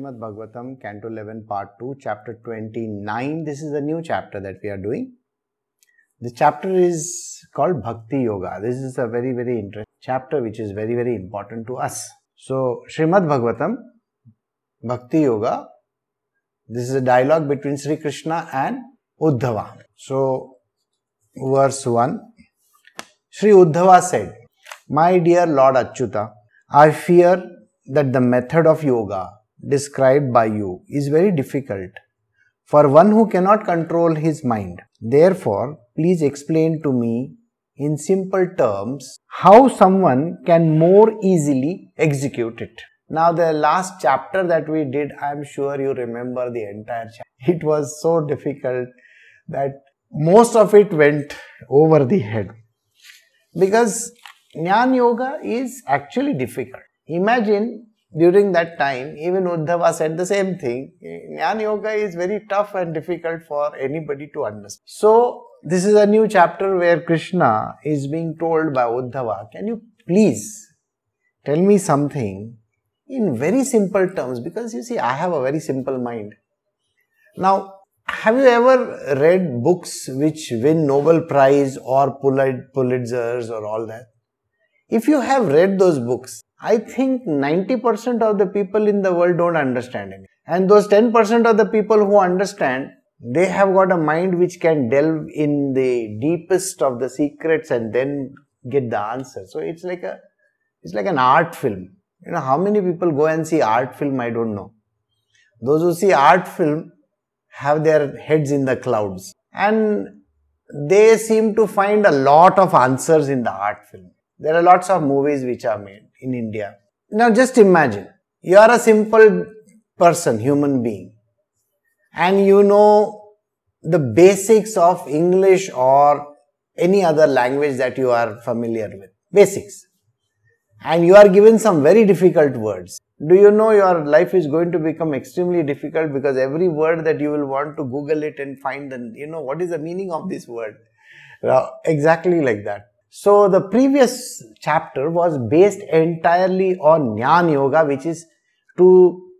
Srimad Bhagavatam, Canto 11, Part 2, Chapter 29. This is a new chapter that we are doing. The chapter is called Bhakti Yoga. This is a very, very interesting chapter which is very, very important to us. So, Srimad Bhagavatam, Bhakti Yoga, this is a dialogue between Sri Krishna and Uddhava. So, verse 1 Sri Uddhava said, My dear Lord Achyuta, I fear that the method of yoga described by you is very difficult for one who cannot control his mind. Therefore, please explain to me in simple terms how someone can more easily execute it. Now, the last chapter that we did, I am sure you remember the entire chapter. It was so difficult that most of it went over the head because Jnana Yoga is actually difficult. Imagine during that time, even Uddhava said the same thing. Jnana Yoga is very tough and difficult for anybody to understand. So, this is a new chapter where Krishna is being told by Uddhava, can you please tell me something in very simple terms? Because you see, I have a very simple mind. Now, have you ever read books which win Nobel Prize or Pulitzers or all that? If you have read those books, I think 90% of the people in the world don't understand it. And those 10% of the people who understand, they have got a mind which can delve in the deepest of the secrets and then get the answer. So it's like a, it's like an art film. You know, how many people go and see art film? I don't know. Those who see art film have their heads in the clouds and they seem to find a lot of answers in the art film. There are lots of movies which are made in India. Now just imagine, you are a simple person, human being, and you know the basics of English or any other language that you are familiar with. Basics. And you are given some very difficult words. Do you know your life is going to become extremely difficult because every word that you will want to Google it and find and you know, what is the meaning of this word? exactly like that. So the previous chapter was based entirely on Jnana Yoga, which is to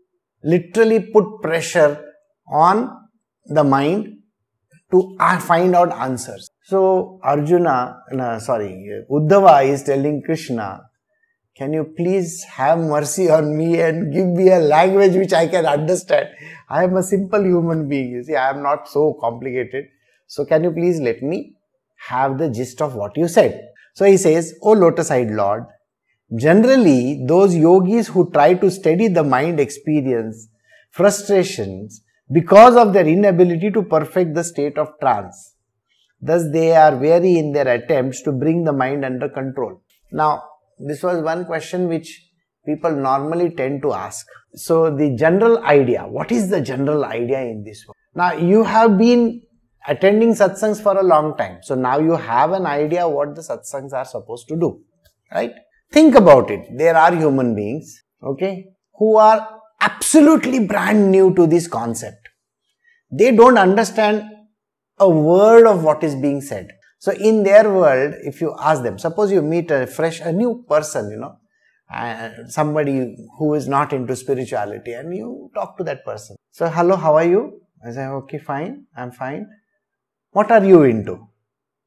literally put pressure on the mind to find out answers. So Arjuna, no, sorry, Uddhava is telling Krishna, can you please have mercy on me and give me a language which I can understand? I am a simple human being. You see, I am not so complicated. So can you please let me have the gist of what you said. So he says, O lotus-eyed Lord, generally those yogis who try to steady the mind experience frustrations because of their inability to perfect the state of trance. Thus they are weary in their attempts to bring the mind under control. Now, this was one question which people normally tend to ask. So the general idea, what is the general idea in this one? Now you have been attending satsangs for a long time. So now you have an idea what the satsangs are supposed to do, right? Think about it. There are human beings, okay, who are absolutely brand new to this concept. They don't understand a word of what is being said. So in their world, if you ask them, suppose you meet a fresh, a new person, you know, somebody who is not into spirituality and you talk to that person. So, hello, how are you? I say, okay, fine, I'm fine. What are you into?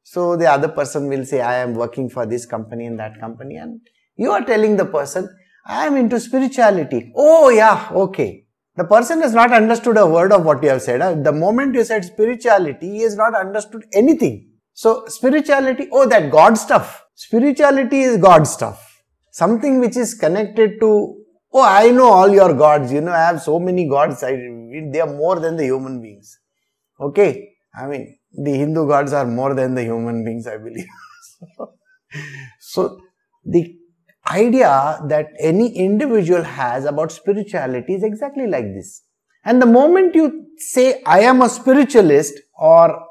So the other person will say, I am working for this company and that company. And you are telling the person, I am into spirituality. Oh, yeah, okay. The person has not understood a word of what you have said. The moment you said spirituality, he has not understood anything. So, spirituality, oh, that God stuff. Spirituality is God stuff. Something which is connected to, oh, I know all your gods. You know, I have so many gods. I, they are more than the human beings. Okay. I mean, the Hindu gods are more than the human beings, I believe. so, the idea that any individual has about spirituality is exactly like this. And the moment you say, I am a spiritualist or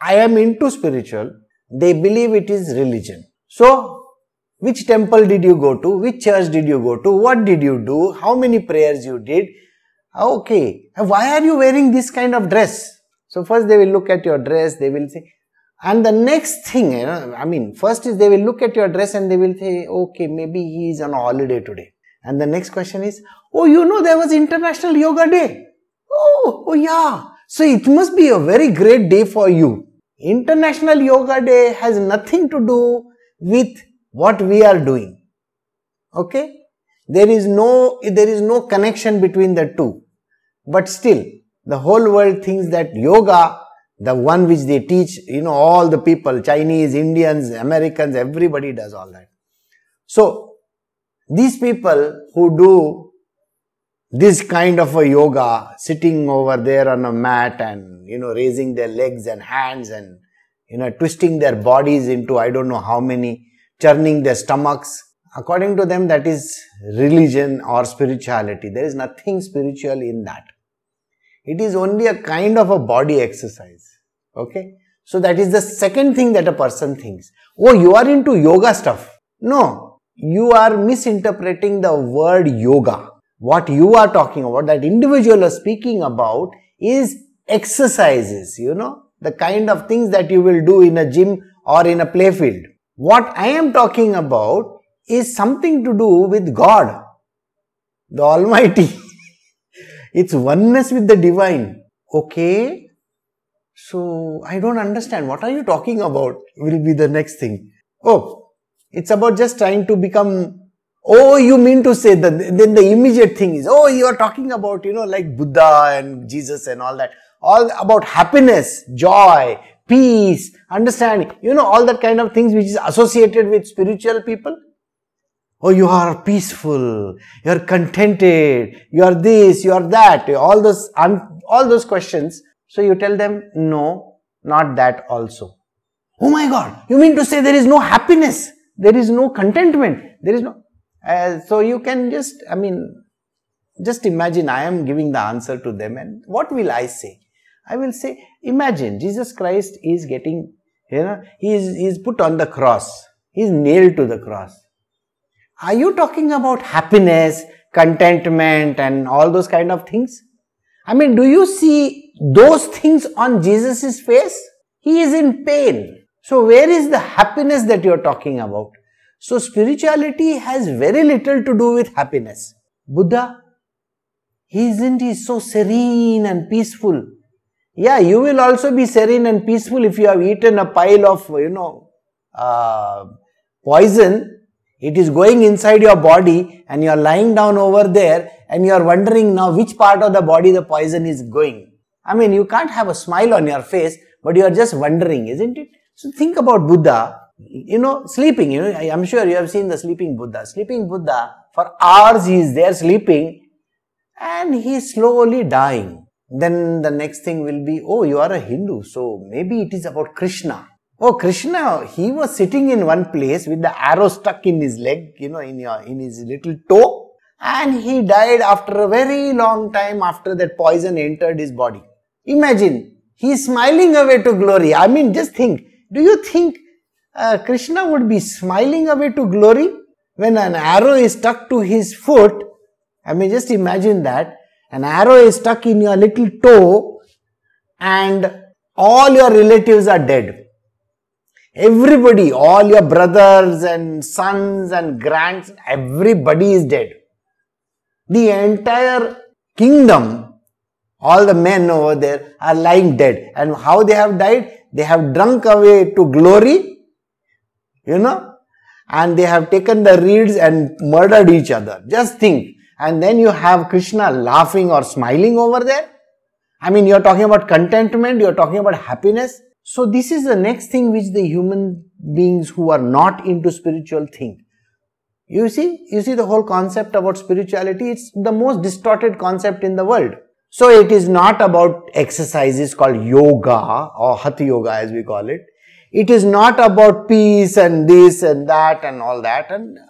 I am into spiritual, they believe it is religion. So, which temple did you go to? Which church did you go to? What did you do? How many prayers you did? Okay. Why are you wearing this kind of dress? So first they will look at your dress, they will say, and the next thing, you know, I mean, first is they will look at your dress and they will say, okay, maybe he is on holiday today. And the next question is, oh, you know there was International Yoga Day. Oh, oh yeah. So it must be a very great day for you. International Yoga Day has nothing to do with what we are doing. Okay? There is no, there is no connection between the two. But still, the whole world thinks that yoga, the one which they teach, you know, all the people, Chinese, Indians, Americans, everybody does all that. So, these people who do this kind of a yoga, sitting over there on a mat and, you know, raising their legs and hands and, you know, twisting their bodies into I don't know how many, churning their stomachs, according to them, that is religion or spirituality. There is nothing spiritual in that. It is only a kind of a body exercise. Okay. So that is the second thing that a person thinks. Oh, you are into yoga stuff. No, you are misinterpreting the word yoga. What you are talking about, that individual is speaking about is exercises, you know, the kind of things that you will do in a gym or in a playfield. What I am talking about is something to do with God, the Almighty. it's oneness with the divine. Okay. So I don't understand. What are you talking about? Will be the next thing. Oh, it's about just trying to become. Oh, you mean to say that then the immediate thing is, oh, you are talking about, you know, like Buddha and Jesus and all that. All about happiness, joy, peace, understanding, you know, all that kind of things which is associated with spiritual people. Oh, you are peaceful, you are contented, you are this, you are that, all those, all those questions. So you tell them, no, not that also. Oh my God, you mean to say there is no happiness, there is no contentment, there is no. Uh, so you can just, I mean, just imagine I am giving the answer to them and what will I say? I will say, imagine Jesus Christ is getting, you know, he is, he is put on the cross. He is nailed to the cross. Are you talking about happiness, contentment, and all those kind of things? I mean, do you see those things on Jesus' face? He is in pain. So, where is the happiness that you're talking about? So, spirituality has very little to do with happiness. Buddha, isn't he so serene and peaceful? Yeah, you will also be serene and peaceful if you have eaten a pile of, you know, uh, poison it is going inside your body and you are lying down over there and you are wondering now which part of the body the poison is going. I mean, you can't have a smile on your face, but you are just wondering, isn't it? So think about Buddha, you know, sleeping, you know, I am sure you have seen the sleeping Buddha. Sleeping Buddha, for hours he is there sleeping and he is slowly dying. Then the next thing will be, oh, you are a Hindu, so maybe it is about Krishna. Oh, Krishna, he was sitting in one place with the arrow stuck in his leg, you know, in, your, in his little toe. And he died after a very long time after that poison entered his body. Imagine, he is smiling away to glory. I mean, just think, do you think uh, Krishna would be smiling away to glory when an arrow is stuck to his foot? I mean, just imagine that. An arrow is stuck in your little toe and all your relatives are dead Everybody, all your brothers and sons and grands, everybody is dead. The entire kingdom, all the men over there are lying dead. And how they have died? They have drunk away to glory, you know, and they have taken the reeds and murdered each other. Just think. And then you have Krishna laughing or smiling over there. I mean, you're talking about contentment, you're talking about happiness. So this is the next thing which the human beings who are not into spiritual think. You see, you see the whole concept about spirituality, it's the most distorted concept in the world. So it is not about exercises called yoga or hatha yoga as we call it. It is not about peace and this and that and all that. And uh,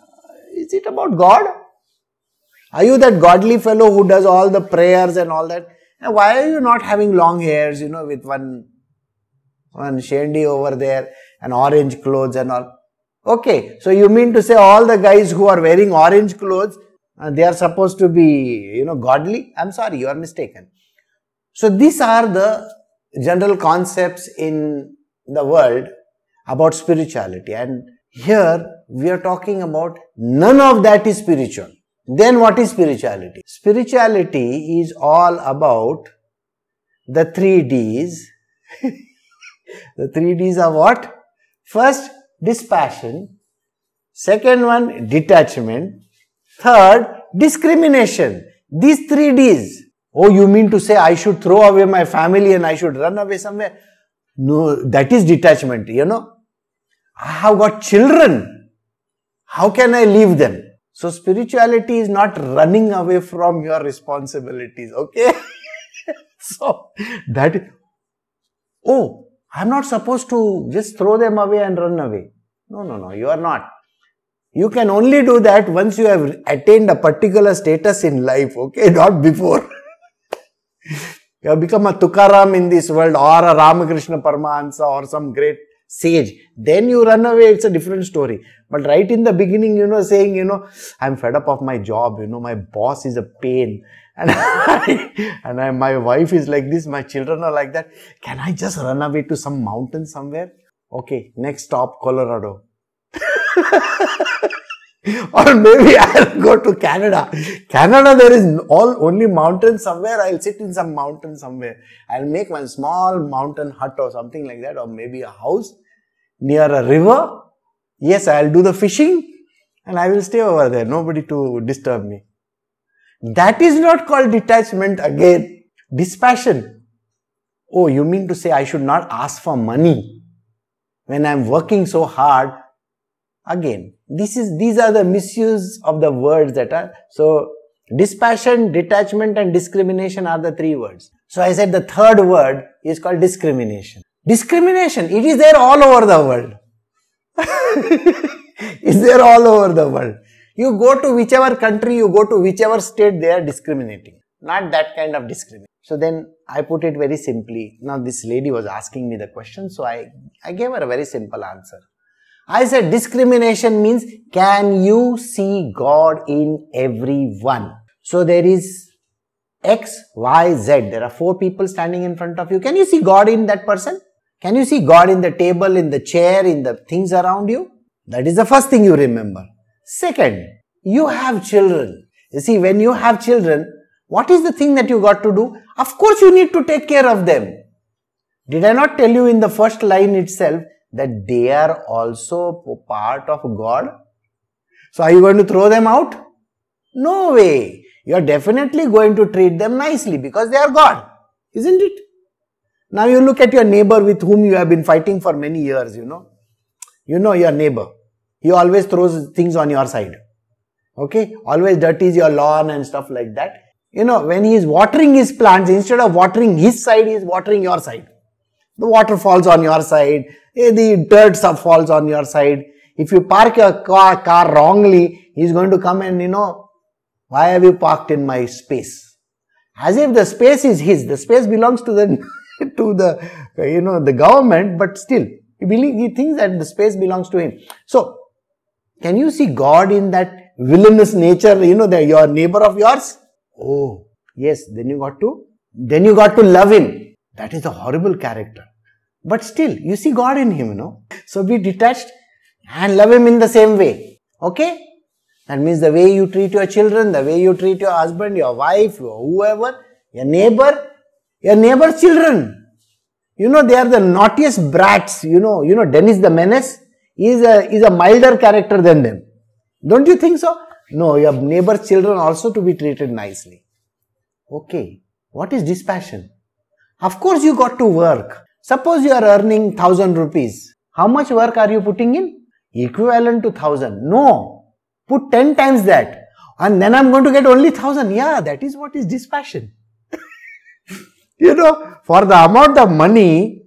is it about God? Are you that godly fellow who does all the prayers and all that? And why are you not having long hairs, you know, with one one shandy over there and orange clothes and all. Okay, so you mean to say all the guys who are wearing orange clothes, uh, they are supposed to be, you know, godly? I'm sorry, you are mistaken. So these are the general concepts in the world about spirituality. And here we are talking about none of that is spiritual. Then what is spirituality? Spirituality is all about the three D's. the three D's are what? First, dispassion. Second one, detachment. Third, discrimination. These three D's. Oh, you mean to say I should throw away my family and I should run away somewhere? No, that is detachment, you know. I have got children. How can I leave them? So spirituality is not running away from your responsibilities, okay? so that, oh, I'm not supposed to just throw them away and run away. No, no, no, you are not. You can only do that once you have attained a particular status in life, okay? Not before. you have become a Tukaram in this world or a Ramakrishna Paramahansa or some great sage. Then you run away, it's a different story. But right in the beginning, you know, saying, you know, I'm fed up of my job, you know, my boss is a pain. And, I, and I, my wife is like this, my children are like that. Can I just run away to some mountain somewhere? Okay, next stop, Colorado. or maybe I'll go to Canada. Canada, there is all only mountains somewhere. I'll sit in some mountain somewhere. I'll make one small mountain hut or something like that, or maybe a house near a river. Yes, I'll do the fishing and I will stay over there. Nobody to disturb me. That is not called detachment again. Dispassion. Oh, you mean to say I should not ask for money when I'm working so hard? Again, this is, these are the misuse of the words that are, so dispassion, detachment and discrimination are the three words. So I said the third word is called discrimination. Discrimination, it is there all over the world. it's there all over the world. You go to whichever country, you go to whichever state, they are discriminating. Not that kind of discrimination. So then I put it very simply. Now this lady was asking me the question, so I, I gave her a very simple answer. I said discrimination means can you see God in everyone? So there is X, Y, Z. There are four people standing in front of you. Can you see God in that person? Can you see God in the table, in the chair, in the things around you? That is the first thing you remember. Second, you have children. You see, when you have children, what is the thing that you got to do? Of course, you need to take care of them. Did I not tell you in the first line itself that they are also part of God? So are you going to throw them out? No way. You are definitely going to treat them nicely because they are God. Isn't it? Now you look at your neighbor with whom you have been fighting for many years, you know. You know your neighbor. He always throws things on your side. Okay? Always dirties your lawn and stuff like that. You know, when he is watering his plants, instead of watering his side, he is watering your side. The water falls on your side, eh, the dirt falls on your side. If you park your car, car wrongly, is going to come and, you know, why have you parked in my space? As if the space is his. The space belongs to the, to the, you know, the government, but still, he believes, he thinks that the space belongs to him. So, can you see God in that villainous nature, you know, the, your neighbor of yours? Oh, yes, then you got to, then you got to love him. That is a horrible character. But still, you see God in him, you know. So be detached and love him in the same way. Okay? That means the way you treat your children, the way you treat your husband, your wife, your whoever, your neighbor, your neighbor's children. You know, they are the naughtiest brats. You know, you know, Dennis the Menace is a, is a milder character than them. Don't you think so? No, your neighbor's children also to be treated nicely. Okay. What is dispassion? Of course, you got to work. Suppose you are earning 1000 rupees. How much work are you putting in? Equivalent to 1000. No. Put 10 times that. And then I'm going to get only 1000. Yeah, that is what is dispassion. You know, for the amount of money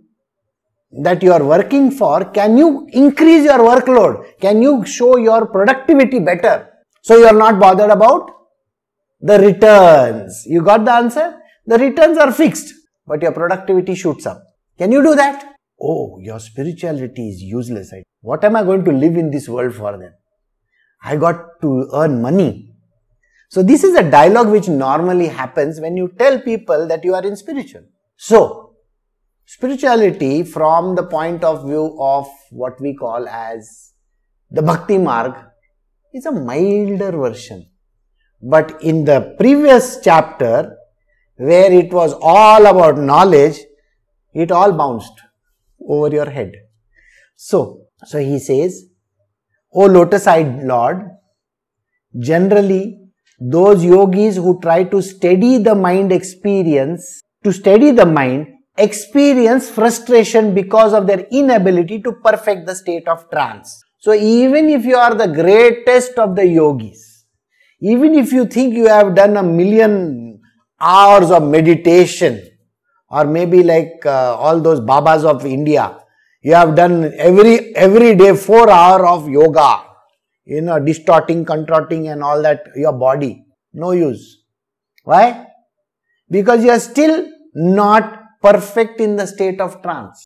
that you are working for, can you increase your workload? Can you show your productivity better? So you are not bothered about the returns. You got the answer? The returns are fixed but your productivity shoots up. Can you do that? Oh, your spirituality is useless. What am I going to live in this world for then? I got to earn money. So this is a dialogue which normally happens when you tell people that you are in spiritual. So, spirituality from the point of view of what we call as the bhakti marg is a milder version. But in the previous chapter, where it was all about knowledge, it all bounced over your head. So, so he says, O lotus-eyed Lord, generally those yogis who try to steady the mind experience, to steady the mind, experience frustration because of their inability to perfect the state of trance. So even if you are the greatest of the yogis, even if you think you have done a million hours of meditation, or maybe like uh, all those babas of India, you have done every every day four hour of yoga, you know, distorting, contorting, and all that your body. No use. Why? Because you are still not perfect in the state of trance.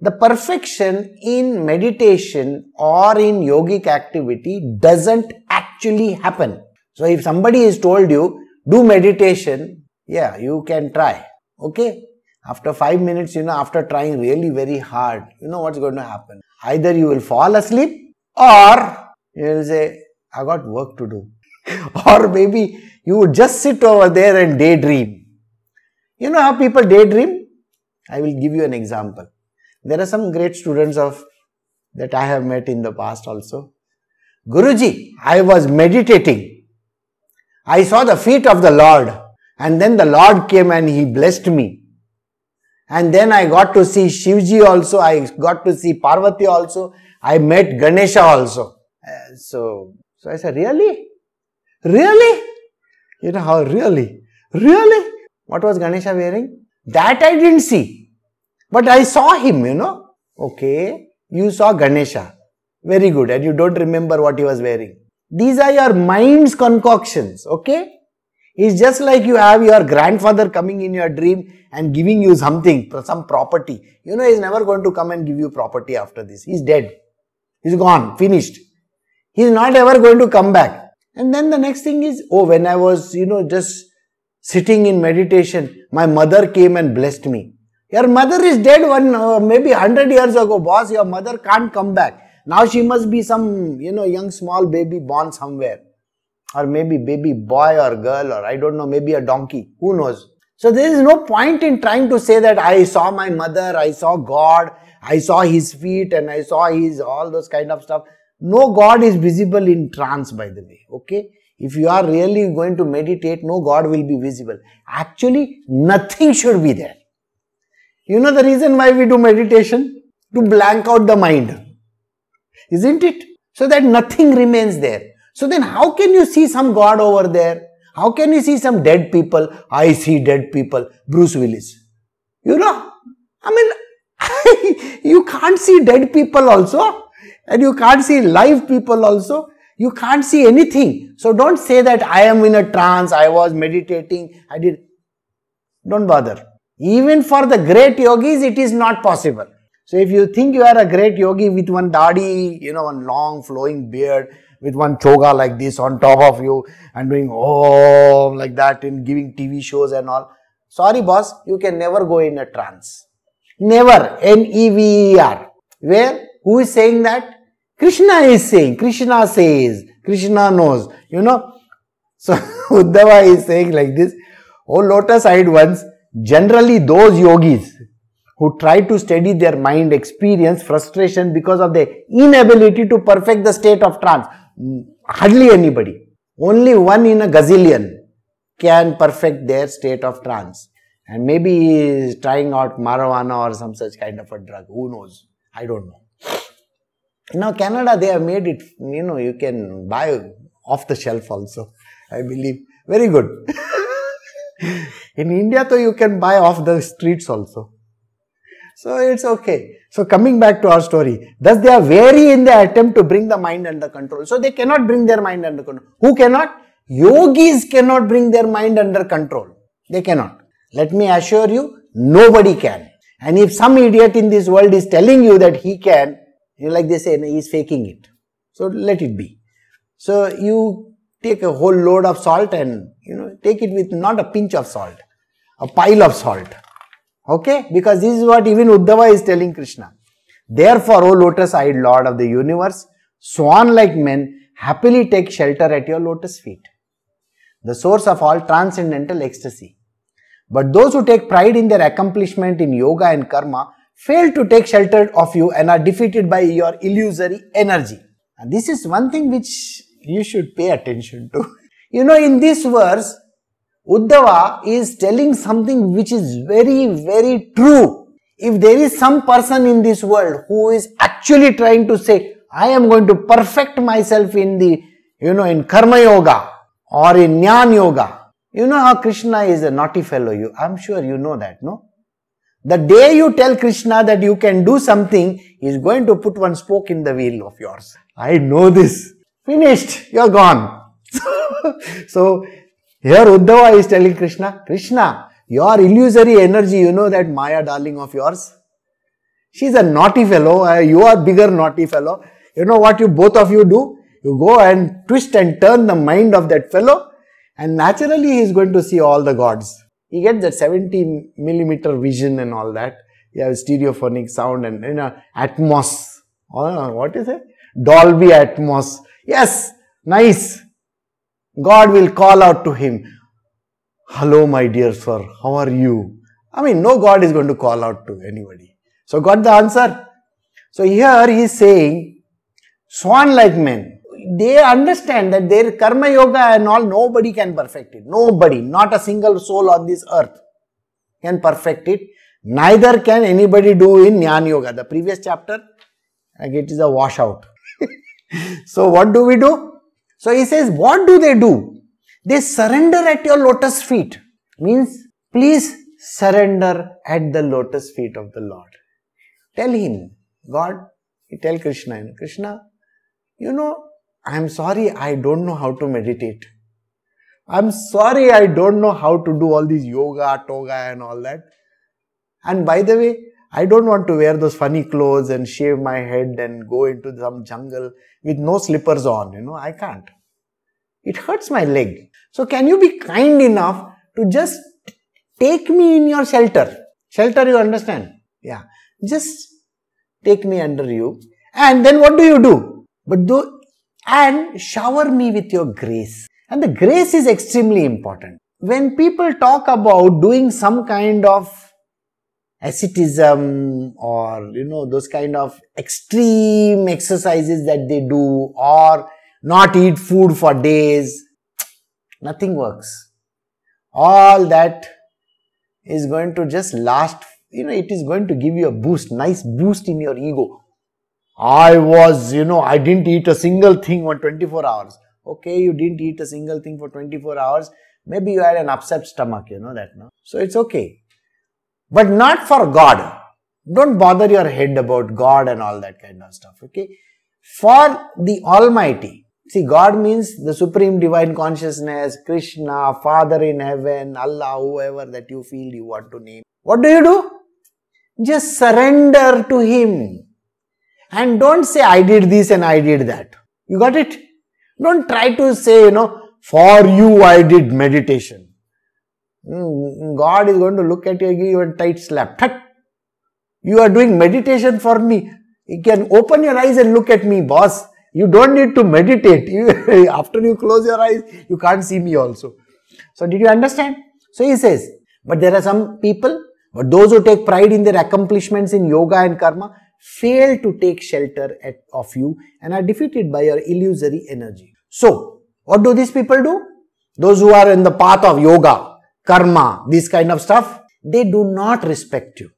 The perfection in meditation or in yogic activity doesn't actually happen. So if somebody has told you, do meditation, yeah, you can try. Okay? After five minutes, you know, after trying really very hard, you know what's going to happen. Either you will fall asleep or you will say, I got work to do. or maybe you would just sit over there and daydream. You know how people daydream? I will give you an example. There are some great students of that I have met in the past also. Guruji, I was meditating. I saw the feet of the Lord and then the Lord came and he blessed me. And then I got to see Shivji also. I got to see Parvati also. I met Ganesha also. So, so I said, really? Really? You know how really? Really? What was Ganesha wearing? That I didn't see. But I saw him, you know. Okay, you saw Ganesha. Very good. And you don't remember what he was wearing. These are your mind's concoctions, okay? It's just like you have your grandfather coming in your dream and giving you something, some property. You know, he's never going to come and give you property after this. He's dead. He's gone, finished. He's not ever going to come back. And then the next thing is, oh, when I was, you know, just sitting in meditation, my mother came and blessed me. Your mother is dead one, uh, maybe 100 years ago, boss. Your mother can't come back. Now she must be some, you know, young small baby born somewhere. Or maybe baby boy or girl or I don't know, maybe a donkey. Who knows? So there is no point in trying to say that I saw my mother, I saw God, I saw his feet and I saw his all those kind of stuff. No God is visible in trance, by the way. Okay. If you are really going to meditate, no God will be visible. Actually, nothing should be there. You know the reason why we do meditation? To blank out the mind. Isn't it? So that nothing remains there. So then how can you see some God over there? How can you see some dead people? I see dead people. Bruce Willis. You know? I mean, you can't see dead people also and you can't see live people also. You can't see anything. So don't say that I am in a trance, I was meditating, I did. Don't bother. Even for the great yogis, it is not possible. So if you think you are a great yogi with one dadi, you know, one long flowing beard, with one choga like this on top of you and doing oh like that in giving TV shows and all. Sorry boss, you can never go in a trance. Never. N-E-V-E-R. Where? Who is saying that? Krishna is saying, Krishna says, Krishna knows, you know. So Uddhava is saying like this, oh lotus-eyed ones, generally those yogis who try to steady their mind experience frustration because of the inability to perfect the state of trance. Hardly anybody. Only one in a gazillion can perfect their state of trance. And maybe he is trying out marijuana or some such kind of a drug. Who knows? I don't know. Now, Canada, they have made it, you know, you can buy off the shelf also, I believe. Very good. In India, though, you can buy off the streets also. So it's okay. So coming back to our story, thus they are wary in their attempt to bring the mind under control. So they cannot bring their mind under control. Who cannot? Yogis cannot bring their mind under control. They cannot. Let me assure you, nobody can. And if some idiot in this world is telling you that he can, you know, like they say, he's faking it. So let it be. So you take a whole load of salt and, you know, take it with not a pinch of salt, a pile of salt. Okay? Because this is what even Uddhava is telling Krishna. Therefore, O lotus-eyed Lord of the universe, swan-like men happily take shelter at your lotus feet. the source of all transcendental ecstasy. But those who take pride in their accomplishment in yoga and karma fail to take shelter of you and are defeated by your illusory energy. And this is one thing which you should pay attention to. you know, in this verse, Uddhava is telling something which is very, very true. If there is some person in this world who is actually trying to say, I am going to perfect myself in the, you know, in Karma Yoga or in Jnana Yoga. You know how Krishna is a naughty fellow. You, I'm sure you know that, no? The day you tell Krishna that you can do something, he is going to put one spoke in the wheel of yours. I know this. Finished. You're gone. so, here Uddhava is telling Krishna, Krishna, your illusory energy, you know that Maya darling of yours? She's a naughty fellow. Uh, you are bigger naughty fellow. You know what you both of you do? You go and twist and turn the mind of that fellow and naturally he is going to see all the gods. He gets that 17 millimeter vision and all that. You have stereophonic sound and you know, Atmos. Oh, what is it? Dolby Atmos. Yes, nice. God will call out to him, Hello, my dear sir, how are you? I mean, no God is going to call out to anybody. So, got the answer? So, here he is saying, Swan like men, they understand that their karma yoga and all, nobody can perfect it. Nobody, not a single soul on this earth can perfect it. Neither can anybody do in Jnana Yoga. The previous chapter, like it is a washout. so, what do we do? So, he says, what do they do? They surrender at your lotus feet. Means, please surrender at the lotus feet of the Lord. Tell him, God, you tell Krishna, Krishna, you know, I'm sorry, I don't know how to meditate. I'm sorry, I don't know how to do all these yoga, toga, and all that. And by the way, I don't want to wear those funny clothes and shave my head and go into some jungle with no slippers on. You know, I can't. It hurts my leg. So, can you be kind enough to just take me in your shelter? Shelter, you understand? Yeah. Just take me under you. And then what do you do? But though and shower me with your grace. And the grace is extremely important. When people talk about doing some kind of asceticism or you know those kind of extreme exercises that they do or not eat food for days nothing works all that is going to just last you know it is going to give you a boost nice boost in your ego I was, you know, I didn't eat a single thing for 24 hours. Okay, you didn't eat a single thing for 24 hours. Maybe you had an upset stomach, you know that, no? So it's okay. But not for God. Don't bother your head about God and all that kind of stuff, okay? For the Almighty. See, God means the Supreme Divine Consciousness, Krishna, Father in heaven, Allah, whoever that you feel you want to name. What do you do? Just surrender to Him. And don't say, I did this and I did that. You got it? Don't try to say, you know, for you I did meditation. Hmm, God is going to look at you and give you a tight slap. You are doing meditation for me. You can open your eyes and look at me, boss. You don't need to meditate. After you close your eyes, you can't see me also. So, did you understand? So, he says, but there are some people, but those who take pride in their accomplishments in yoga and karma, fail to take shelter at, of you and are defeated by your illusory energy. So, what do these people do? Those who are in the path of yoga, karma, this kind of stuff, they do not respect you.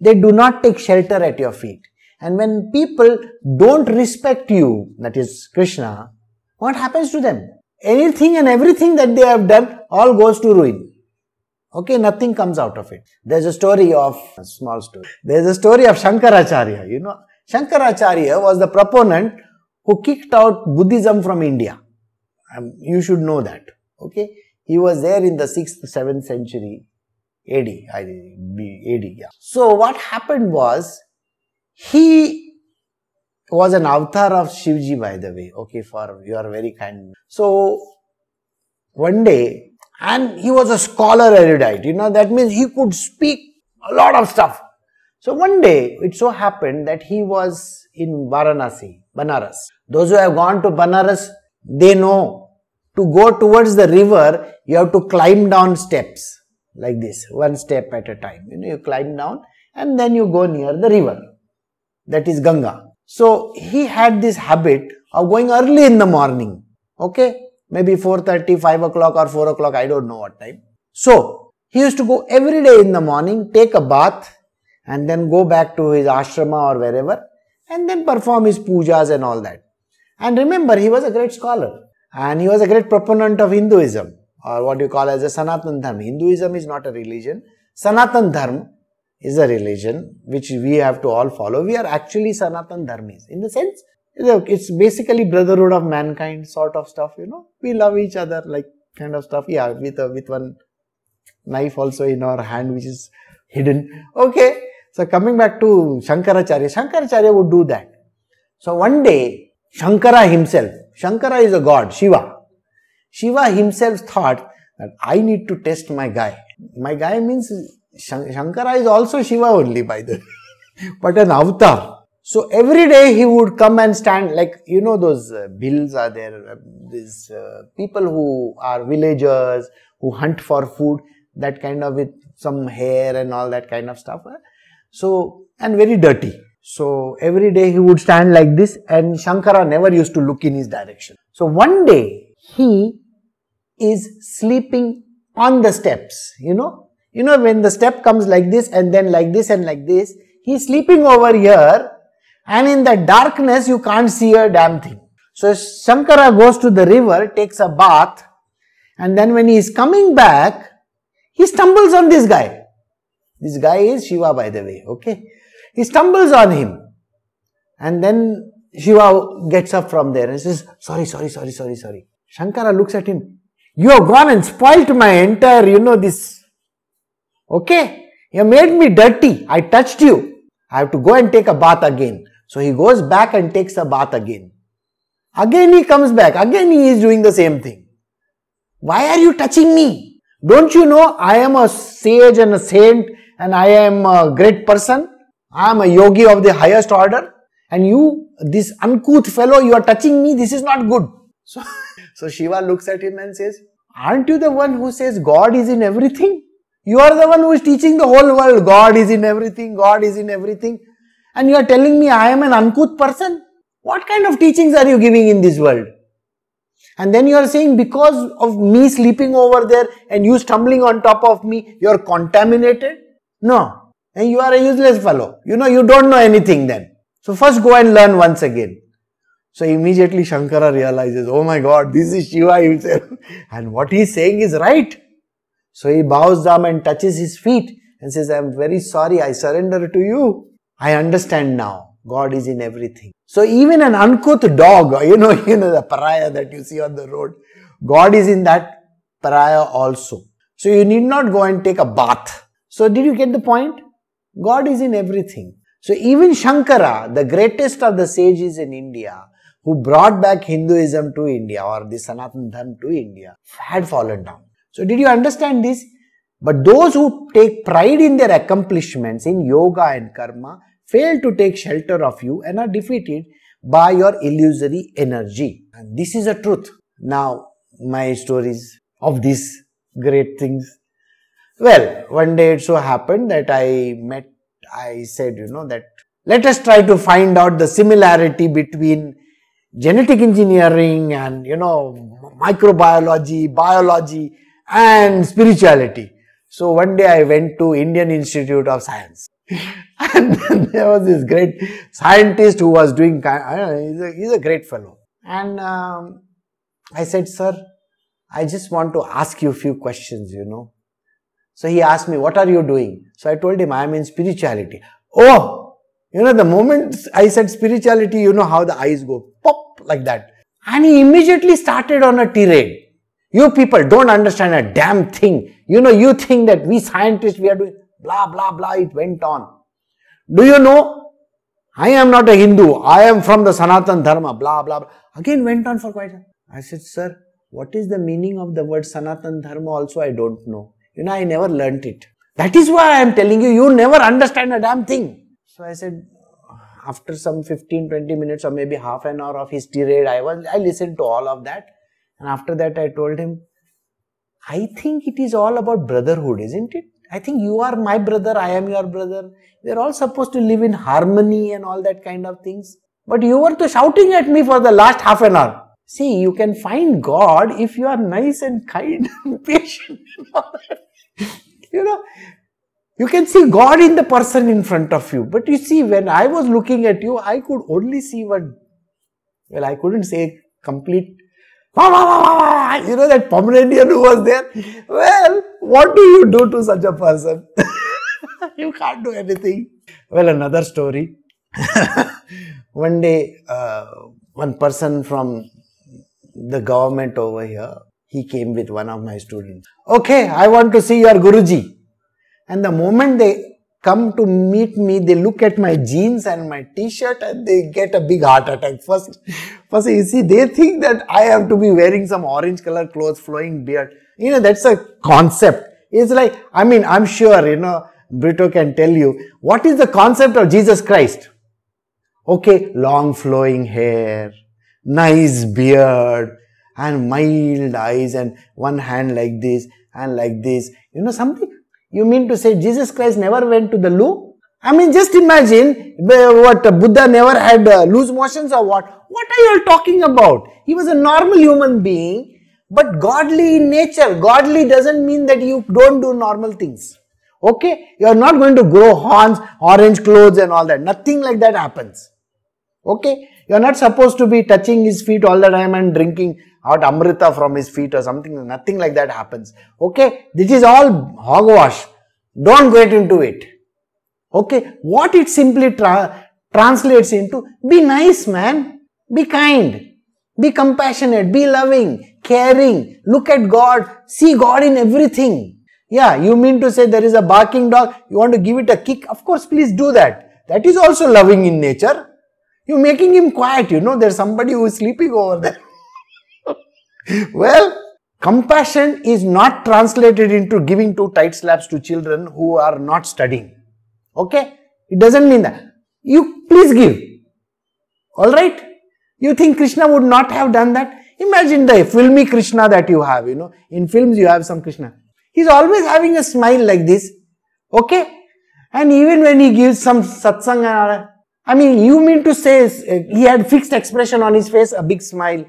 They do not take shelter at your feet. And when people don't respect you, that is Krishna, what happens to them? Anything and everything that they have done all goes to ruin. Okay, nothing comes out of it. There's a story of, a small story, there's a story of Shankaracharya. You know, Shankaracharya was the proponent who kicked out Buddhism from India. Um, you should know that. Okay, he was there in the 6th, 7th century AD, I AD, yeah. So what happened was, he was an avatar of Shivji, by the way. Okay, for you are very kind. So one day and he was a scholar erudite, you know, that means he could speak a lot of stuff. So one day, it so happened that he was in Varanasi, Banaras. Those who have gone to Banaras, they know to go towards the river, you have to climb down steps like this, one step at a time. You know, you climb down and then you go near the river. That is Ganga. So he had this habit of going early in the morning. Okay, maybe 4:30, 5 o'clock or 4 o'clock, I don't know what time. So he used to go every day in the morning, take a bath, and then go back to his ashrama or wherever, and then perform his pujas and all that. And remember, he was a great scholar and he was a great proponent of Hinduism or what you call as a Sanatan Dharma. Hinduism is not a religion. Sanatan Dharma is a religion which we have to all follow. We are actually Sanatan Dharmis in the sense it's basically brotherhood of mankind sort of stuff. You know, we love each other like kind of stuff. Yeah, with a, with one knife also in our hand which is hidden. Okay, so coming back to Shankaracharya, Shankaracharya would do that. So one day Shankara himself, Shankara is a god, Shiva. Shiva himself thought that I need to test my guy. My guy means Shankara is also Shiva only by the but an avatar. So every day he would come and stand like you know those uh, Bhils are there. Uh, these uh, people who are villagers who hunt for food, that kind of with some hair and all that kind of stuff. So and very dirty. So every day he would stand like this and Shankara never used to look in his direction. So one day he is sleeping on the steps, you know. You know when the step comes like this and then like this and like this, he's sleeping over here and in the darkness you can't see a damn thing. So Shankara goes to the river, takes a bath and then when he is coming back, he stumbles on this guy. This guy is Shiva by the way, okay. He stumbles on him. And then Shiva gets up from there and says, Sorry, sorry, sorry, sorry, sorry. Shankara looks at him. You have gone and spoilt my entire, you know, this. Okay? You made me dirty. I touched you. I have to go and take a bath again. So he goes back and takes a bath again. Again he comes back. Again he is doing the same thing. Why are you touching me? Don't you know I am a sage and a saint and I am a great person? I am a yogi of the highest order and you, this uncouth fellow, you are touching me, this is not good. So, so Shiva looks at him and says, Aren't you the one who says God is in everything? You are the one who is teaching the whole world God is in everything, God is in everything. And you are telling me I am an uncouth person? What kind of teachings are you giving in this world? And then you are saying because of me sleeping over there and you stumbling on top of me, you are contaminated? No and you are a useless fellow. You know, you don't know anything then. So first go and learn once again. So immediately Shankara realizes, oh my god, this is Shiva himself. And what he is saying is right. So he bows down and touches his feet and says, I am very sorry, I surrender to you. I understand now. God is in everything. So even an uncouth dog, you know, you know, the pariah that you see on the road, God is in that pariah also. So you need not go and take a bath. So did you get the point? God is in everything. So even Shankara, the greatest of the sages in India, who brought back Hinduism to India or the Sanatan Dharma to India, had fallen down. So did you understand this? But those who take pride in their accomplishments in yoga and karma fail to take shelter of you and are defeated by your illusory energy. And this is a truth. Now, my stories of these great things well, one day it so happened that I met, I said, you know, that let us try to find out the similarity between genetic engineering and, you know, microbiology, biology and spirituality. So one day I went to Indian Institute of Science. and then there was this great scientist who was doing, know, he's, a, he's a great fellow. And um, I said, sir, I just want to ask you a few questions, you know. So he asked me, what are you doing? So I told him, I am in spirituality. Oh, you know, the moment I said spirituality, you know how the eyes go pop like that. And he immediately started on a tirade. You people don't understand a damn thing. You know, you think that we scientists, we are doing blah, blah, blah. It went on. Do you know? I am not a Hindu. I am from the Sanatan Dharma, blah, blah, blah. Again went on for quite a I said, sir, what is the meaning of the word Sanatan Dharma also? I don't know. You know, I never learnt it. That is why I am telling you, you never understand a damn thing. So I said, after some 15, 20 minutes or maybe half an hour of his tirade, I was, I listened to all of that. And after that, I told him, I think it is all about brotherhood, isn't it? I think you are my brother, I am your brother. We are all supposed to live in harmony and all that kind of things. But you were to shouting at me for the last half an hour. See, you can find God if you are nice and kind and patient. you know, you can see God in the person in front of you. But you see, when I was looking at you, I could only see what, well, I couldn't say complete you know that Pomeranian who was there? Well, what do you do to such a person? you can't do anything. Well, another story. one day, uh, one person from the government over here, he came with one of my students. Okay, I want to see your Guruji. And the moment they come to meet me, they look at my jeans and my t-shirt and they get a big heart attack. First, first you see, they think that I have to be wearing some orange color clothes, flowing beard. You know, that's a concept. It's like, I mean, I'm sure, you know, Brito can tell you, what is the concept of Jesus Christ? Okay, long flowing hair, nice beard, and mild eyes, and one hand like this, and like this. You know, something you mean to say Jesus Christ never went to the loo? I mean, just imagine what Buddha never had uh, loose motions or what? What are you all talking about? He was a normal human being, but godly in nature. Godly doesn't mean that you don't do normal things. Okay? You are not going to grow horns, orange clothes, and all that. Nothing like that happens. Okay? You are not supposed to be touching his feet all the time and drinking out amrita from his feet or something. Nothing like that happens. Okay, this is all hogwash. Don't get into it. Okay, what it simply tra- translates into be nice, man. Be kind. Be compassionate. Be loving. Caring. Look at God. See God in everything. Yeah, you mean to say there is a barking dog, you want to give it a kick? Of course, please do that. That is also loving in nature. You're making him quiet, you know, there's somebody who is sleeping over there well, compassion is not translated into giving two tight slaps to children who are not studying. Okay? It doesn't mean that. You please give. Alright? You think Krishna would not have done that? Imagine the filmy Krishna that you have, you know. In films you have some Krishna. He's always having a smile like this. Okay? And even when he gives some satsang, I mean, you mean to say he had fixed expression on his face, a big smile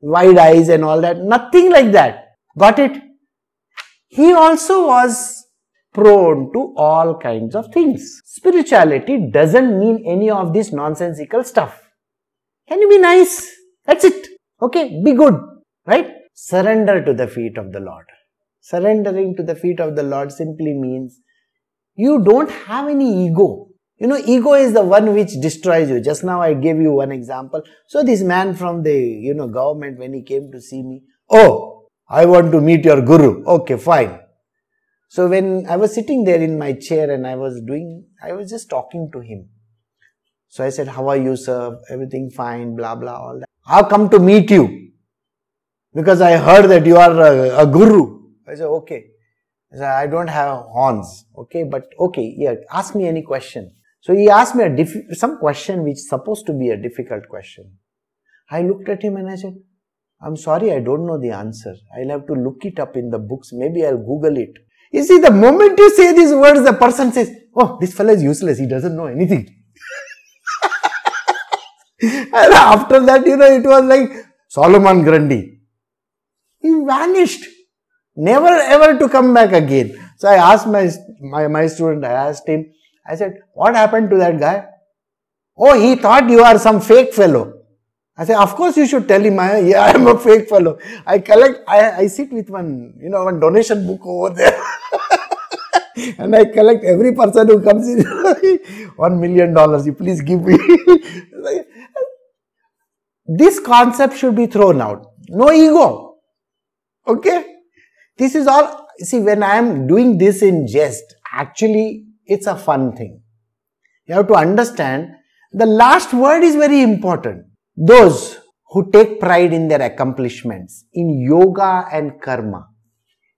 wide eyes and all that. Nothing like that. Got it? He also was prone to all kinds of things. Spirituality doesn't mean any of this nonsensical stuff. Can you be nice? That's it. Okay, be good. Right? Surrender to the feet of the Lord. Surrendering to the feet of the Lord simply means you don't have any ego. You know, ego is the one which destroys you. Just now I gave you one example. So this man from the, you know, government, when he came to see me, oh, I want to meet your guru. Okay, fine. So when I was sitting there in my chair and I was doing, I was just talking to him. So I said, how are you, sir? Everything fine, blah, blah, all that. I've come to meet you because I heard that you are a, a guru. I said, okay. I said, I don't have horns. Okay, but okay, yeah, ask me any question. So he asked me a diff- some question which is supposed to be a difficult question. I looked at him and I said, I'm sorry, I don't know the answer. I'll have to look it up in the books. Maybe I'll Google it. You see, the moment you say these words, the person says, Oh, this fellow is useless. He doesn't know anything. and after that, you know, it was like Solomon Grundy. He vanished. Never ever to come back again. So I asked my, my, my student, I asked him, I said, What happened to that guy? Oh, he thought you are some fake fellow. I say, Of course, you should tell him, I, yeah, I am a fake fellow. I collect, I, I sit with one, you know, one donation book over there. and I collect every person who comes in one million dollars. You please give me. this concept should be thrown out. No ego. Okay? This is all. See, when I am doing this in jest, actually, it's a fun thing. You have to understand the last word is very important. Those who take pride in their accomplishments in yoga and karma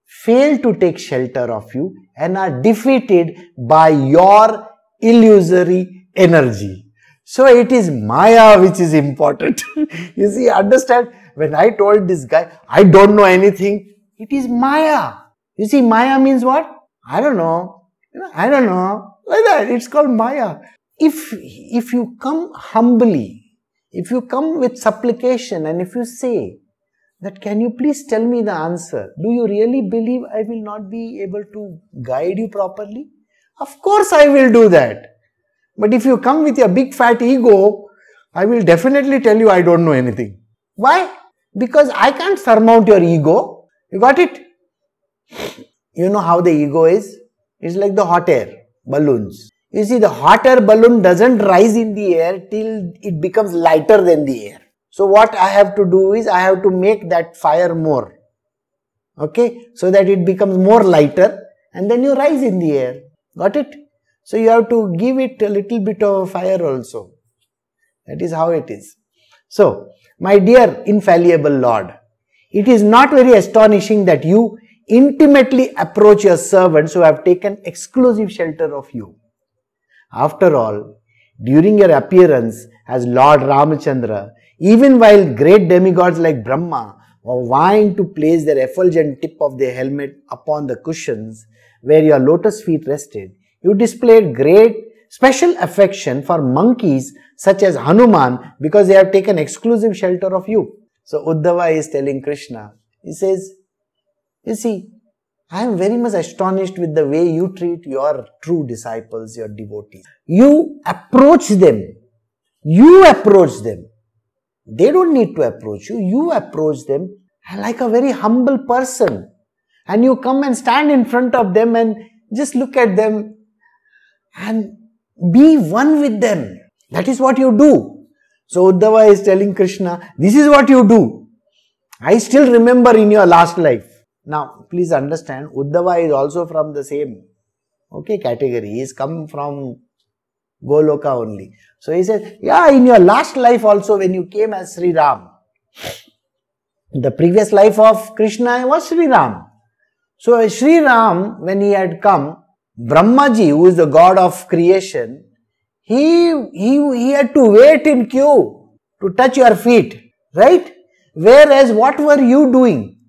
fail to take shelter of you and are defeated by your illusory energy. So it is Maya which is important. you see, understand when I told this guy, I don't know anything, it is Maya. You see, Maya means what? I don't know. I don't know. Like that. It's called Maya. If, if you come humbly, if you come with supplication and if you say that, can you please tell me the answer? Do you really believe I will not be able to guide you properly? Of course I will do that. But if you come with your big fat ego, I will definitely tell you I don't know anything. Why? Because I can't surmount your ego. You got it? You know how the ego is? It's like the hot air balloons. You see, the hot air balloon doesn't rise in the air till it becomes lighter than the air. So, what I have to do is I have to make that fire more. Okay, so that it becomes more lighter and then you rise in the air. Got it? So, you have to give it a little bit of fire also. That is how it is. So, my dear infallible Lord, it is not very astonishing that you intimately approach your servants who have taken exclusive shelter of you. After all, during your appearance as Lord Ramachandra, even while great demigods like Brahma were vying to place their effulgent tip of their helmet upon the cushions where your lotus feet rested, you displayed great special affection for monkeys such as Hanuman because they have taken exclusive shelter of you. So Uddhava is telling Krishna, he says, you see, I am very much astonished with the way you treat your true disciples, your devotees. You approach them. You approach them. They don't need to approach you. You approach them like a very humble person. And you come and stand in front of them and just look at them and be one with them. That is what you do. So Uddhava is telling Krishna, this is what you do. I still remember in your last life. Now, please understand, Uddhava is also from the same okay category. He is come from Goloka only. So he says, yeah, in your last life also when you came as Sri Ram, the previous life of Krishna was Sri Ram. So Sri Ram, when he had come, Brahmaji, who is the god of creation, he, he, he had to wait in queue to touch your feet, right? Whereas what were you doing?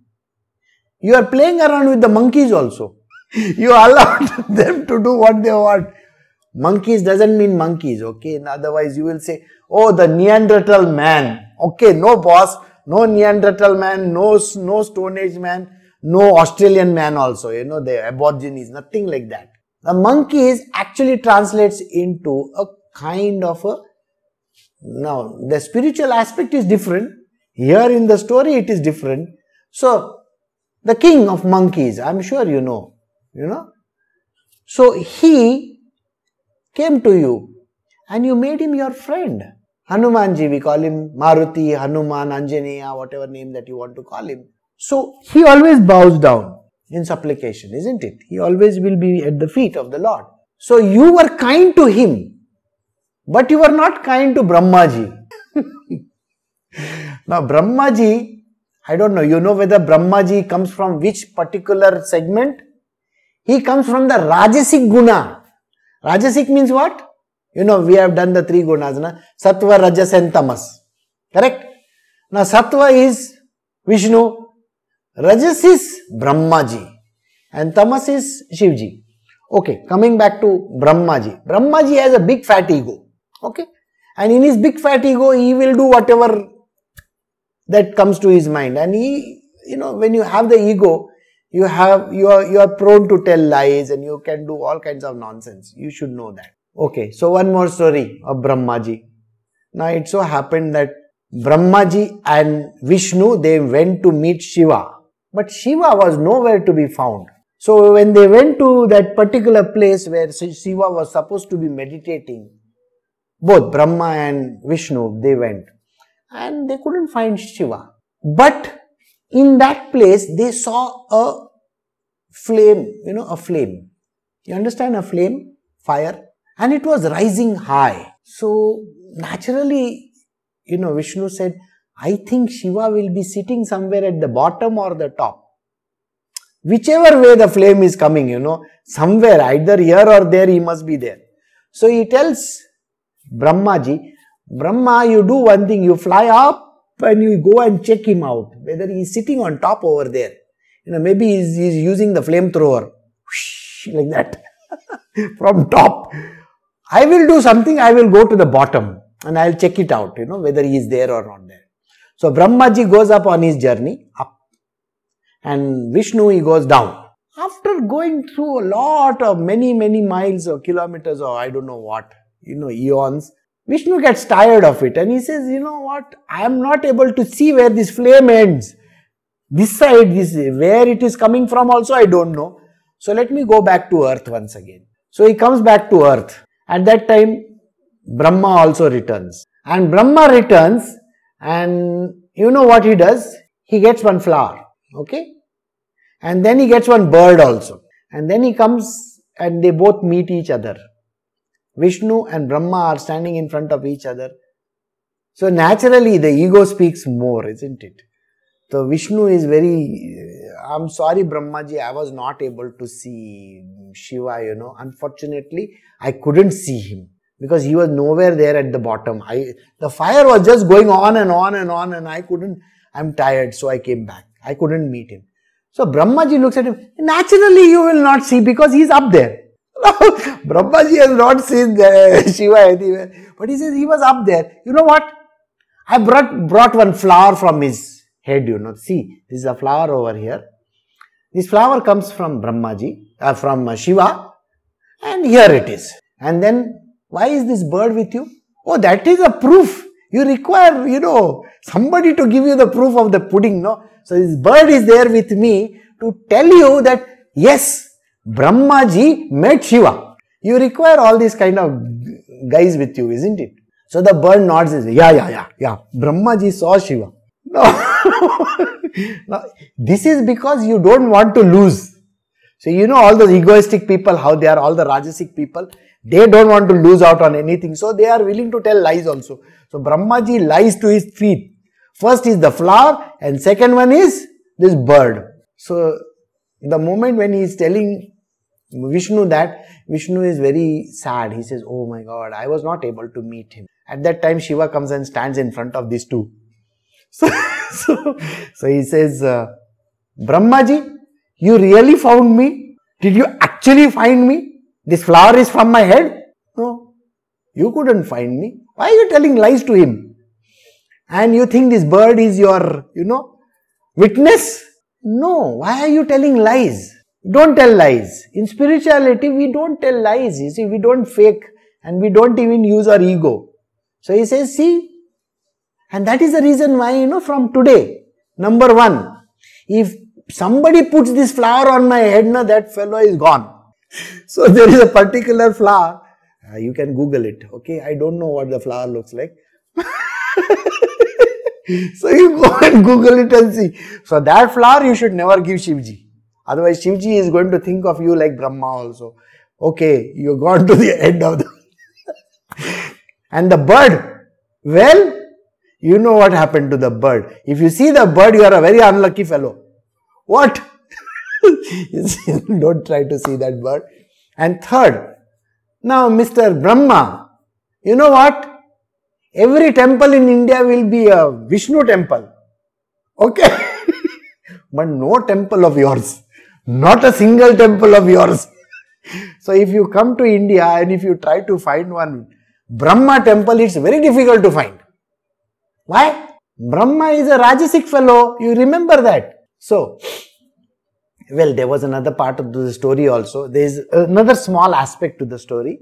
You are playing around with the monkeys also. You allowed them to do what they want. Monkeys doesn't mean monkeys, okay? Otherwise, you will say, oh, the Neanderthal man. Okay, no boss, no Neanderthal man, no, no Stone Age man, no Australian man also, you know, the Aborigines, nothing like that. The monkeys actually translates into a kind of a, now the spiritual aspect is different. Here in the story it is different. So the king of monkeys, I'm sure you know, you know. So he came to you and you made him your friend. Hanumanji, we call him Maruti, Hanuman, Anjaneya, whatever name that you want to call him. So he always bows down in supplication, isn't it? He always will be at the feet of the Lord. So you were kind to him, but you were not kind to Brahmaji. now Brahmaji I don't know, you know whether Brahmaji comes from which particular segment? He comes from the Rajasic Guna. Rajasic means what? You know, we have done the three gunas, na? Sattva, Rajas and Tamas. Correct? Now, Sattva is Vishnu, Rajas is Brahmaji and Tamas is Shivji. Okay, coming back to Brahmaji. Brahmaji has a big fat ego. Okay? And in his big fat ego, he will do whatever that comes to his mind. And he you know when you have the ego you have you are you are prone to tell lies and you can do all kinds of nonsense. You should know that. Okay so one more story of brahmaji. Now it so happened that brahmaji and vishnu they went to meet shiva. But shiva was nowhere to be found. So when they went to that particular place where shiva was supposed to be meditating both brahma and vishnu they went and they couldn't find Shiva. But in that place, they saw a flame, you know, a flame. You understand a flame? Fire. And it was rising high. So naturally, you know, Vishnu said, I think Shiva will be sitting somewhere at the bottom or the top. Whichever way the flame is coming, you know, somewhere, either here or there, he must be there. So he tells Brahmaji, Brahma, you do one thing, you fly up and you go and check him out, whether he's sitting on top over there. You know, maybe he's, using the flamethrower like that from top. I will do something, I will go to the bottom and I'll check it out, you know, whether he is there or not there. So Brahmaji goes up on his journey, up, and Vishnu he goes down. After going through a lot of many, many miles or kilometers or I don't know what, you know, eons, Vishnu gets tired of it and he says, you know what, I am not able to see where this flame ends. This side, this where it is coming from also I don't know. So let me go back to earth once again. So he comes back to earth. At that time, Brahma also returns. And Brahma returns and you know what he does? He gets one flower. Okay? And then he gets one bird also. And then he comes and they both meet each other. Vishnu and Brahma are standing in front of each other. So naturally the ego speaks more, isn't it? So Vishnu is very, I'm sorry Brahmaji, I was not able to see Shiva, you know. Unfortunately, I couldn't see him because he was nowhere there at the bottom. I, the fire was just going on and on and on and I couldn't, I'm tired, so I came back. I couldn't meet him. So Brahmaji looks at him, naturally you will not see because he's up there. Brahmaji has not seen the Shiva anywhere, but he says he was up there. You know what? I brought, brought one flower from his head, you know. See, this is a flower over here. This flower comes from Brahmaji, uh, from Shiva, and here it is. And then, why is this bird with you? Oh, that is a proof. You require, you know, somebody to give you the proof of the pudding, no? So, this bird is there with me to tell you that, yes, Brahmaji met Shiva. You require all these kind of guys with you, isn't it? So the bird nods and says, yeah, yeah, yeah, yeah. Brahmaji saw Shiva. No. no. This is because you don't want to lose. So you know all those egoistic people, how they are, all the Rajasic people, they don't want to lose out on anything. So they are willing to tell lies also. So Brahmaji lies to his feet. First is the flower and second one is this bird. So the moment when he is telling Vishnu that, Vishnu is very sad. He says, Oh my god, I was not able to meet him. At that time, Shiva comes and stands in front of these two. So, so, so he says, uh, Brahmaji, you really found me? Did you actually find me? This flower is from my head? No, you couldn't find me. Why are you telling lies to him? And you think this bird is your, you know, witness? No, why are you telling lies? Don't tell lies. In spirituality, we don't tell lies. You see, we don't fake and we don't even use our ego. So he says, see, and that is the reason why, you know, from today, number one, if somebody puts this flower on my head, now that fellow is gone. So there is a particular flower. Uh, you can Google it. Okay, I don't know what the flower looks like. so you go and Google it and see. So that flower you should never give Shivji. Otherwise, Shivji is going to think of you like Brahma also. Okay, you gone to the end of the. and the bird, well, you know what happened to the bird. If you see the bird, you are a very unlucky fellow. What? Don't try to see that bird. And third, now Mr. Brahma, you know what? Every temple in India will be a Vishnu temple. Okay? but no temple of yours. Not a single temple of yours. so if you come to India and if you try to find one Brahma temple, it's very difficult to find. Why? Brahma is a Rajasic fellow. You remember that. So, well, there was another part of the story also. There is another small aspect to the story.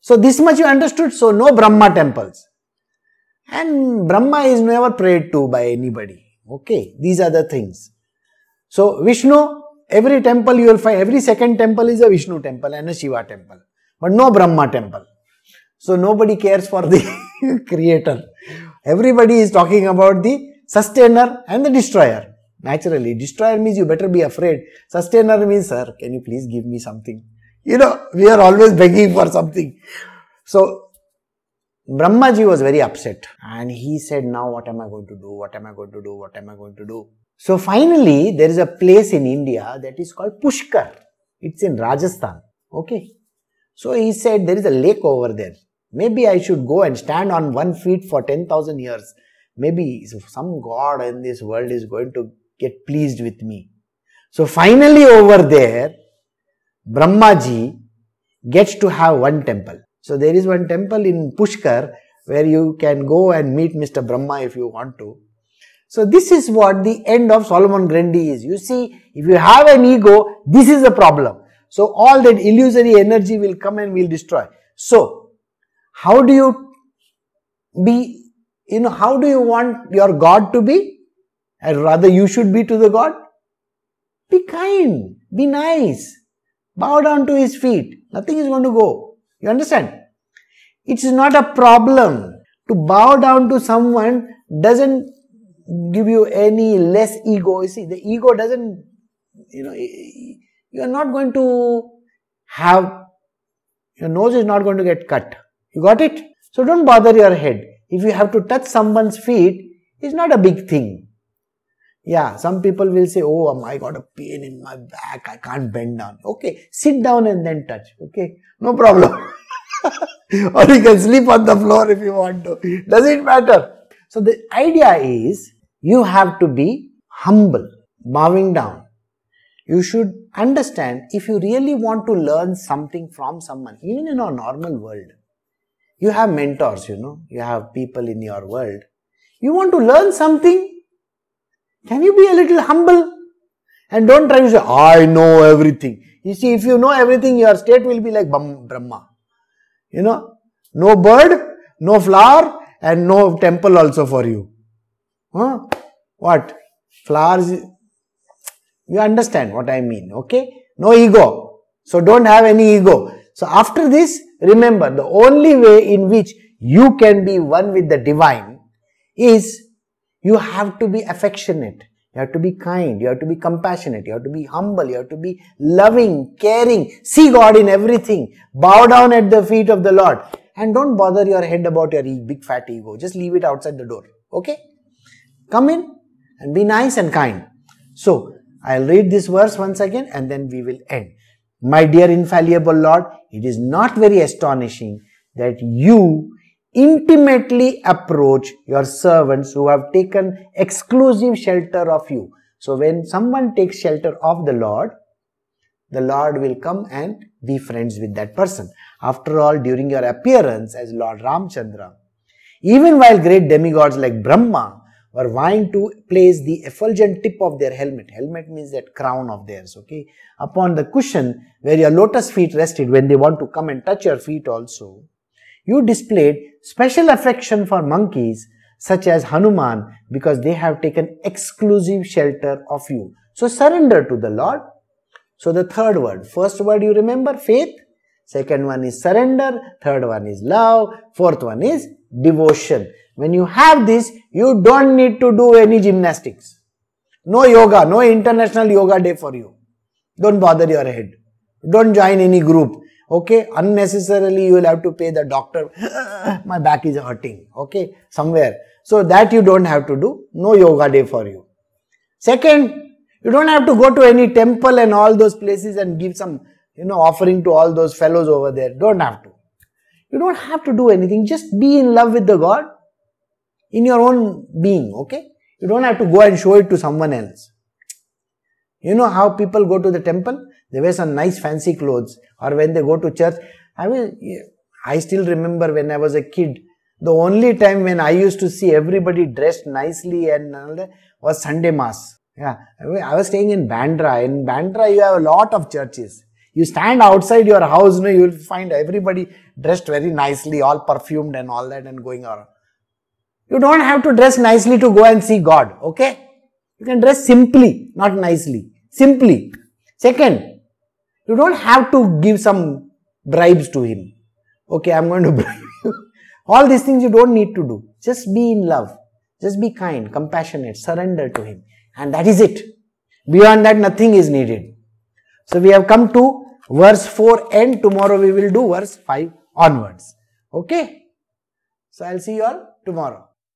So, this much you understood. So, no Brahma temples. And Brahma is never prayed to by anybody. Okay, these are the things. So, Vishnu every temple you will find, every second temple is a Vishnu temple and a Shiva temple, but no Brahma temple. So nobody cares for the creator. Everybody is talking about the sustainer and the destroyer. Naturally, destroyer means you better be afraid. Sustainer means, sir, can you please give me something? You know, we are always begging for something. So, Brahmaji was very upset and he said, now what am I going to do? What am I going to do? What am I going to do? So finally, there is a place in India that is called Pushkar. It's in Rajasthan. Okay. So he said, there is a lake over there. Maybe I should go and stand on one feet for 10,000 years. maybe some God in this world is going to get pleased with me. So finally over there, Brahmaji gets to have one temple. So there is one temple in Pushkar where you can go and meet Mr. Brahma if you want to. So this is what the end of Solomon Grundy is. You see, if you have an ego, this is the problem. So all that illusory energy will come and will destroy. So, how do you be, you know, how do you want your God to be? And rather you should be to the God? Be kind, be nice, bow down to his feet. Nothing is going to go. You understand? It's not a problem to bow down to someone doesn't give you any less ego. You see, the ego doesn't, you know, you are not going to have, your nose is not going to get cut. You got it? So don't bother your head. If you have to touch someone's feet, it's not a big thing. Yeah, some people will say, Oh, um, I got a pain in my back, I can't bend down. Okay, sit down and then touch. Okay, no problem. or you can sleep on the floor if you want to. Doesn't matter. So the idea is you have to be humble, bowing down. You should understand if you really want to learn something from someone, even in our normal world, you have mentors, you know, you have people in your world. You want to learn something, can you be a little humble? And don't try to say, I know everything. You see, if you know everything, your state will be like Brahma. You know, no bird, no flower, and no temple also for you. Huh? What? Flowers, you understand what I mean, okay? No ego. So don't have any ego. So after this, remember the only way in which you can be one with the divine is you have to be affectionate. You have to be kind. You have to be compassionate. You have to be humble. You have to be loving, caring. See God in everything. Bow down at the feet of the Lord. And don't bother your head about your big fat ego. Just leave it outside the door. Okay? Come in and be nice and kind. So, I'll read this verse once again and then we will end. My dear infallible Lord, it is not very astonishing that you intimately approach your servants who have taken exclusive shelter of you. So when someone takes shelter of the Lord, the Lord will come and be friends with that person. After all, during your appearance as Lord Ramchandra, even while great demigods like Brahma were vying to place the effulgent tip of their helmet, helmet means that crown of theirs, okay, upon the cushion where your lotus feet rested when they want to come and touch your feet also, you displayed special affection for monkeys such as Hanuman because they have taken exclusive shelter of you. So surrender to the Lord. So the third word, first word you remember faith, second one is surrender, third one is love, fourth one is devotion. When you have this, you don't need to do any gymnastics. No yoga, no international yoga day for you. Don't bother your head. Don't join any group okay unnecessarily you will have to pay the doctor. My back is hurting. Okay somewhere. So that you don't have to do. No yoga day for you. Second you don't have to go to any temple and all those places and give some you know offering to all those fellows over there. Don't have to. You don't have to do anything. Just be in love with the god in your own being okay? You don't have to go and show it to someone else. You know how people go to the temple they wear some nice fancy clothes or when they go to church. I mean, I still remember when I was a kid, the only time when I used to see everybody dressed nicely and was Sunday Mass. Yeah, I was staying in Bandra. In Bandra, you have a lot of churches. You stand outside your house, you, know, you will find everybody dressed very nicely, all perfumed and all that, and going around. You don't have to dress nicely to go and see God, okay? You can dress simply, not nicely. Simply. Second, you don't have to give some bribes to him. Okay, I'm going to bribe you. All these things you don't need to do. Just be in love. Just be kind, compassionate, surrender to him. And that is it. Beyond that, nothing is needed. So we have come to verse 4 and tomorrow we will do verse 5 onwards. Okay? So I'll see you all tomorrow.